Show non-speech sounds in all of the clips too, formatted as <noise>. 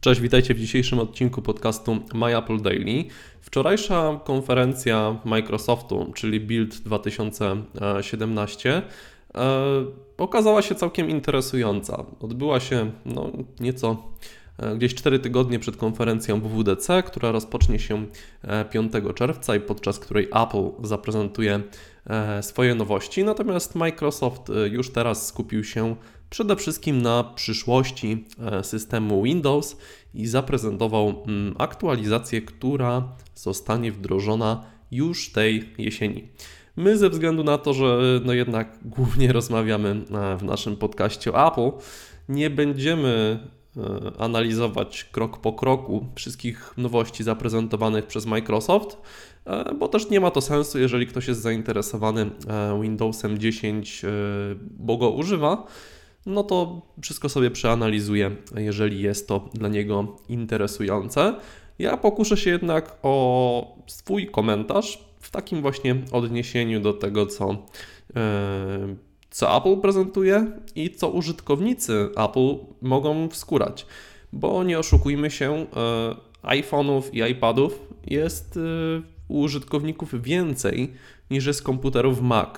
Cześć, witajcie w dzisiejszym odcinku podcastu My Apple Daily. Wczorajsza konferencja Microsoftu, czyli Build 2017, e, okazała się całkiem interesująca. Odbyła się no, nieco e, gdzieś 4 tygodnie przed konferencją WWDC, która rozpocznie się 5 e, czerwca i podczas której Apple zaprezentuje swoje nowości. Natomiast Microsoft już teraz skupił się przede wszystkim na przyszłości e, systemu Windows i zaprezentował mm, aktualizację, która zostanie wdrożona już tej jesieni. My ze względu na to, że no jednak <laughs> głównie rozmawiamy e, w naszym podcaście o Apple, nie będziemy e, analizować krok po kroku wszystkich nowości zaprezentowanych przez Microsoft, bo też nie ma to sensu, jeżeli ktoś jest zainteresowany Windowsem 10, bo go używa no to wszystko sobie przeanalizuję, jeżeli jest to dla niego interesujące. Ja pokuszę się jednak o swój komentarz w takim właśnie odniesieniu do tego, co, yy, co Apple prezentuje i co użytkownicy Apple mogą wskórać. Bo nie oszukujmy się, yy, iPhone'ów i iPadów jest yy, u użytkowników więcej niż jest komputerów Mac.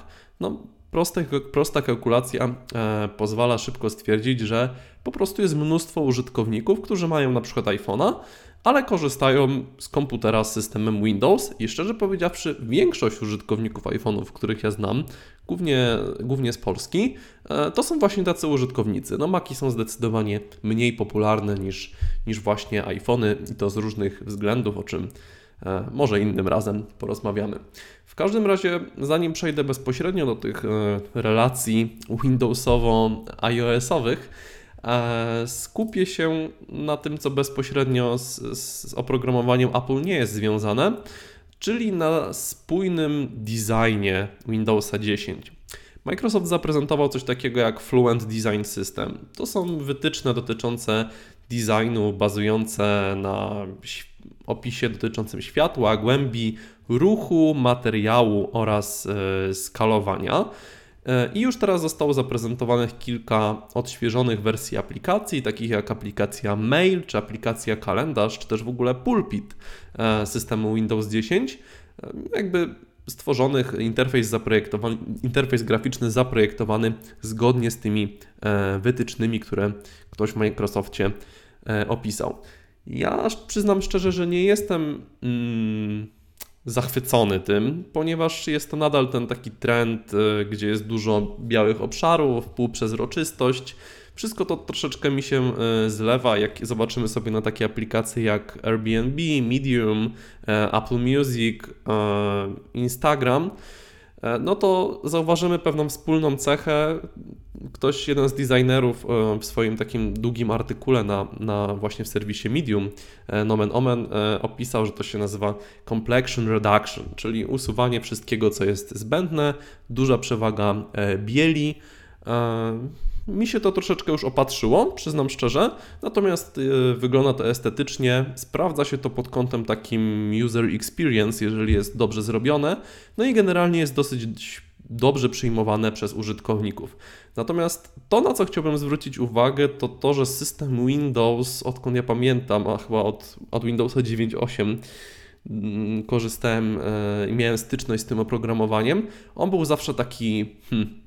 No, Proste, prosta kalkulacja e, pozwala szybko stwierdzić, że po prostu jest mnóstwo użytkowników, którzy mają na przykład iPhone'a, ale korzystają z komputera z systemem Windows i szczerze powiedziawszy, większość użytkowników iPhone'ów, których ja znam, głównie, głównie z Polski, e, to są właśnie tacy użytkownicy. No Maki są zdecydowanie mniej popularne niż, niż właśnie iPhony i to z różnych względów, o czym może innym razem porozmawiamy. W każdym razie, zanim przejdę bezpośrednio do tych e, relacji Windowsowo-iOSowych, e, skupię się na tym, co bezpośrednio z, z oprogramowaniem Apple nie jest związane, czyli na spójnym designie Windowsa 10. Microsoft zaprezentował coś takiego jak Fluent Design System. To są wytyczne dotyczące designu bazujące na opisie dotyczącym światła, głębi, ruchu, materiału oraz e, skalowania. E, I już teraz zostało zaprezentowanych kilka odświeżonych wersji aplikacji, takich jak aplikacja Mail, czy aplikacja Kalendarz, czy też w ogóle Pulpit e, systemu Windows 10. Jakby stworzonych interfejs, zaprojektowany, interfejs graficzny zaprojektowany zgodnie z tymi wytycznymi, które ktoś w Microsoftie opisał. Ja przyznam szczerze, że nie jestem mm, zachwycony tym, ponieważ jest to nadal ten taki trend, y, gdzie jest dużo białych obszarów, półprzezroczystość. Wszystko to troszeczkę mi się y, zlewa, jak zobaczymy sobie na takie aplikacje jak Airbnb, Medium, y, Apple Music, Instagram no to zauważymy pewną wspólną cechę ktoś, jeden z designerów e, w swoim takim długim artykule na, na właśnie w serwisie Medium, e, Nomen Omen, e, opisał, że to się nazywa complexion reduction, czyli usuwanie wszystkiego, co jest zbędne, duża przewaga bieli. Mi się to troszeczkę już opatrzyło, przyznam szczerze, natomiast wygląda to estetycznie, sprawdza się to pod kątem takim user experience, jeżeli jest dobrze zrobione, no i generalnie jest dosyć dobrze przyjmowane przez użytkowników. Natomiast to, na co chciałbym zwrócić uwagę, to to, że system Windows, odkąd ja pamiętam, a chyba od, od Windowsa 9.8 mm, korzystałem e, i miałem styczność z tym oprogramowaniem, on był zawsze taki, hmm,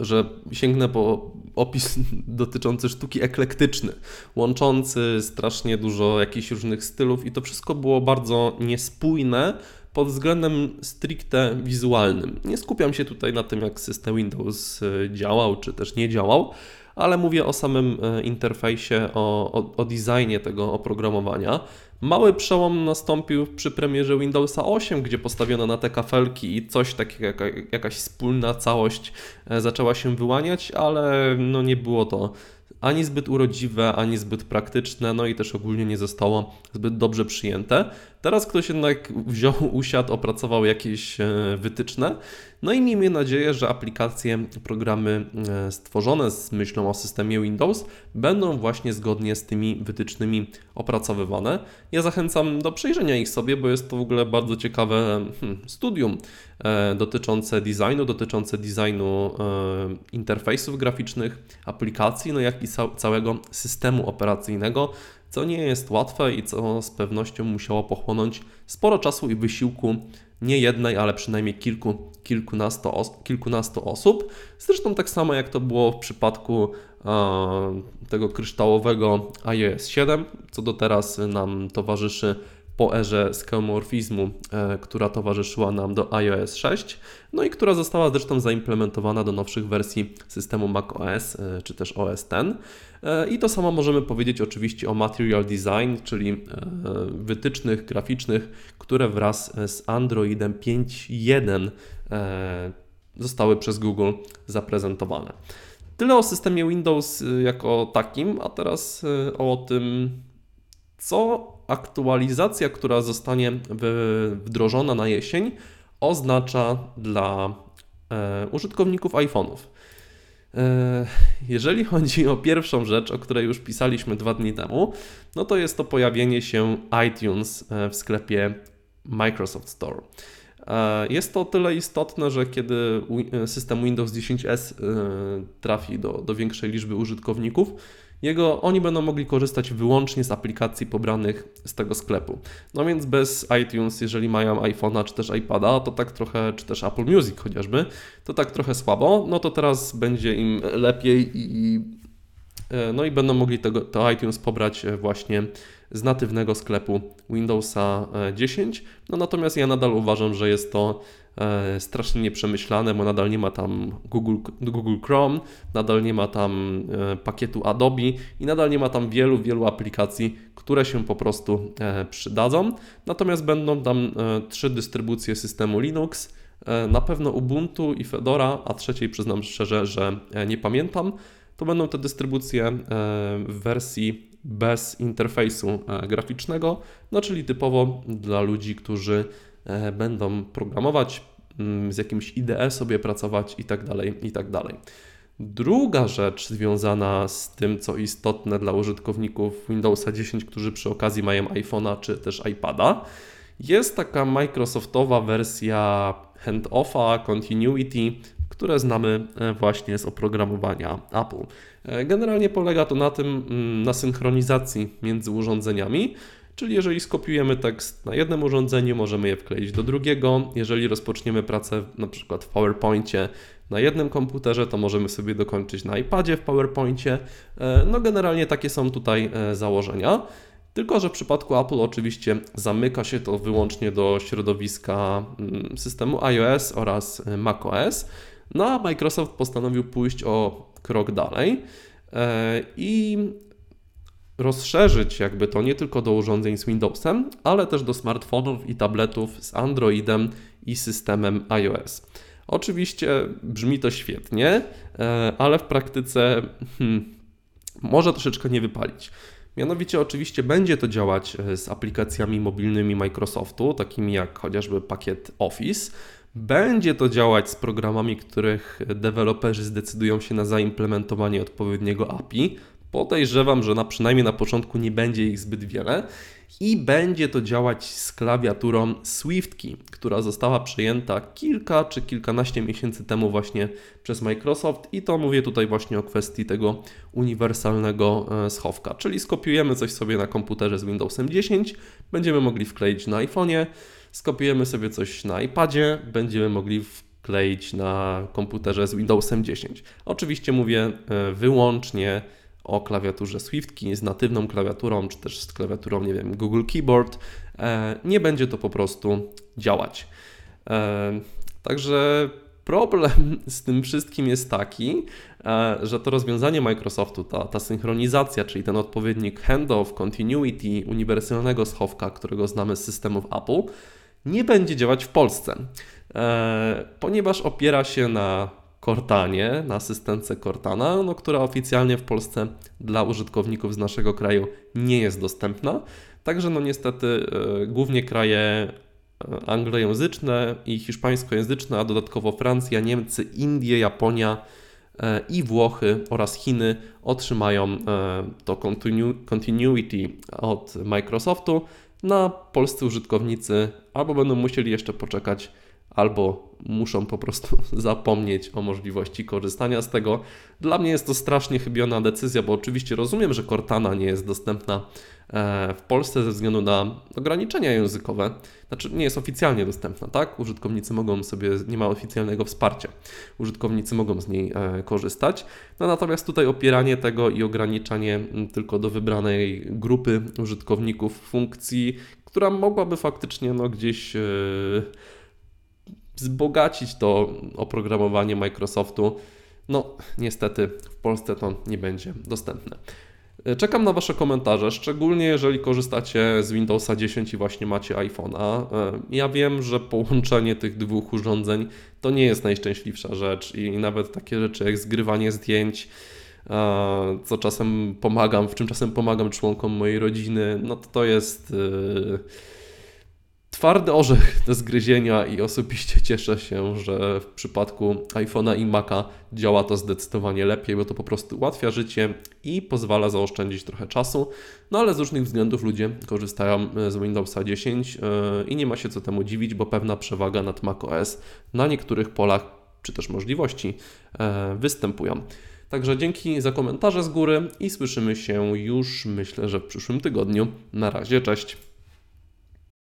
że sięgnę po opis <laughs> dotyczący sztuki eklektyczny, łączący strasznie dużo jakichś różnych stylów i to wszystko było bardzo niespójne pod względem stricte wizualnym. Nie skupiam się tutaj na tym, jak system Windows e, działał, czy też nie działał, ale mówię o samym e, interfejsie, o, o, o designie tego oprogramowania. Mały przełom nastąpił przy premierze Windowsa 8, gdzie postawiono na te kafelki i coś takiego, jak, jakaś wspólna całość e, zaczęła się wyłaniać, ale no nie było to ani zbyt urodziwe, ani zbyt praktyczne, no i też ogólnie nie zostało zbyt dobrze przyjęte. Teraz ktoś jednak wziął, usiadł, opracował jakieś e, wytyczne, no i miejmy nadzieję, że aplikacje, programy e, stworzone z myślą o systemie Windows będą właśnie zgodnie z tymi wytycznymi opracowywane. Ja zachęcam do przejrzenia ich sobie, bo jest to w ogóle bardzo ciekawe hmm, studium e, dotyczące designu, dotyczące designu interfejsów graficznych, aplikacji, no jak i całego systemu operacyjnego, co nie jest łatwe i co z pewnością musiało pochłonąć sporo czasu i wysiłku nie jednej, ale przynajmniej kilku, kilkunastu, os kilkunastu osób. Zresztą tak samo jak to było w przypadku e, tego kryształowego iOS 7, co do teraz nam towarzyszy po erze skeuomorfizmu, e, która towarzyszyła nam do iOS 6, no i która została zresztą zaimplementowana do nowszych wersji systemu macOS e, czy też OS X. E, I to samo możemy powiedzieć oczywiście o Material Design, czyli wytycznych graficznych, które wraz z Androidem 5.1 zostały przez Google zaprezentowane. Tyle o systemie Windows jako takim, a teraz o tym, co aktualizacja, która zostanie wdrożona na jesień, oznacza dla e, użytkowników iPhone'ów. E, jeżeli <laughs> chodzi o pierwszą rzecz, o której już pisaliśmy dwa dni temu, no to jest to pojawienie się iTunes e, w sklepie Microsoft Store. Jest to o tyle istotne, że kiedy system Windows 10S trafi do, do większej liczby użytkowników, jego, oni będą mogli korzystać wyłącznie z aplikacji pobranych z tego sklepu. No więc bez iTunes, jeżeli mają iPhone'a czy też iPada, to tak trochę, czy też Apple Music chociażby, to tak trochę słabo. No to teraz będzie im lepiej i, e, no i będą mogli tego, to iTunes pobrać e, właśnie z natywnego sklepu Windowsa 10. E, no natomiast ja nadal uważam, że jest to strasznie nieprzemyślane, bo nadal nie ma tam Google, Google Chrome, nadal nie ma tam e, pakietu Adobe i nadal nie ma tam wielu, wielu aplikacji, które się po prostu e, przydadzą. Natomiast będą tam trzy dystrybucje systemu Linux, na pewno Ubuntu i Fedora, a trzeciej przyznam szczerze, że nie pamiętam. To będą te dystrybucje w wersji bez interfejsu graficznego, no czyli typowo dla ludzi, którzy E, będą programować, mm, z jakimś IDE sobie pracować i tak dalej, i tak dalej. Druga rzecz związana z tym, co istotne dla użytkowników Windowsa 10, którzy przy okazji mają iPhone'a czy też iPada, jest taka Microsoftowa wersja handoffa, continuity, które znamy e, właśnie z oprogramowania Apple. E, generalnie polega to na tym, mm, na synchronizacji między urządzeniami, Czyli jeżeli skopiujemy tekst na jednym urządzeniu, możemy je wkleić do drugiego. Jeżeli rozpoczniemy pracę na przykład w PowerPoincie na jednym komputerze, to możemy sobie dokończyć na iPadzie w PowerPoincie. E, no generalnie takie są tutaj e, założenia. Tylko, że w przypadku Apple oczywiście zamyka się to wyłącznie do środowiska mm, systemu iOS oraz e, macOS. No a Microsoft postanowił pójść o krok dalej i rozszerzyć jakby to nie tylko do urządzeń z Windowsem, ale też do smartfonów i tabletów z Androidem i systemem iOS. Oczywiście brzmi to świetnie, e, ale w praktyce hmm, może troszeczkę nie wypalić. Mianowicie, oczywiście będzie to działać e, z aplikacjami mobilnymi Microsoftu, takimi jak chociażby pakiet Office. Będzie to działać z programami, których deweloperzy zdecydują się na zaimplementowanie odpowiedniego API, Podejrzewam, że na przynajmniej na początku nie będzie ich zbyt wiele i będzie to działać z klawiaturą SwiftKey, która została przejęta kilka czy kilkanaście miesięcy temu właśnie przez Microsoft i to mówię tutaj właśnie o kwestii tego uniwersalnego e, schowka, czyli skopiujemy coś sobie na komputerze z Windowsem 10, będziemy mogli wkleić na iPhone'ie, skopiujemy sobie coś na iPadzie, będziemy mogli wkleić na komputerze z Windowsem 10. Oczywiście mówię e, wyłącznie o klawiaturze SwiftKey z natywną klawiaturą, czy też z klawiaturą, nie wiem, Google Keyboard, e, nie będzie to po prostu działać. E, także problem <laughs> z tym wszystkim jest taki, e, że to rozwiązanie Microsoftu, ta, ta synchronizacja, czyli ten odpowiednik handoff, continuity, uniwersalnego schowka, którego znamy z systemów Apple, nie będzie działać w Polsce, ponieważ opiera się na Cortanie, na asystence Cortana, no, która oficjalnie w Polsce dla użytkowników z naszego kraju nie jest dostępna. Także no niestety e, głównie kraje e, anglojęzyczne i hiszpańskojęzyczne, a dodatkowo Francja, Niemcy, Indie, Japonia e, i Włochy oraz Chiny otrzymają to continu continuity od Microsoftu. Na polscy użytkownicy albo będą musieli jeszcze poczekać albo muszą po prostu <laughs> zapomnieć o możliwości korzystania z tego. Dla mnie jest to strasznie chybiona decyzja, bo oczywiście rozumiem, że Cortana nie jest dostępna e, w Polsce ze względu na ograniczenia językowe. Znaczy, nie jest oficjalnie dostępna, tak? Użytkownicy mogą sobie, nie ma oficjalnego wsparcia. Użytkownicy mogą z niej e, korzystać. No natomiast tutaj opieranie tego i ograniczanie tylko do wybranej grupy użytkowników funkcji, która mogłaby faktycznie no, gdzieś e, wzbogacić to oprogramowanie Microsoftu. No, niestety w Polsce to nie będzie dostępne. Czekam na Wasze komentarze, szczególnie jeżeli korzystacie z Windowsa 10 i właśnie macie iPhone'a. Ja wiem, że połączenie tych dwóch urządzeń to nie jest najszczęśliwsza rzecz i nawet takie rzeczy jak zgrywanie zdjęć, co czasem pomagam, w czym czasem pomagam członkom mojej rodziny, no to to jest y, twardy orzech do zgryzienia i osobiście cieszę się, że w przypadku iPhone'a i Maca działa to zdecydowanie lepiej, bo to po prostu ułatwia życie i pozwala zaoszczędzić trochę czasu. No ale z różnych względów ludzie korzystają z Windowsa 10 y, i nie ma się co temu dziwić, bo pewna przewaga nad macOS na niektórych polach czy też możliwości y, występują. Także dzięki za komentarze z góry i słyszymy się już myślę, że w przyszłym tygodniu. Na razie, cześć.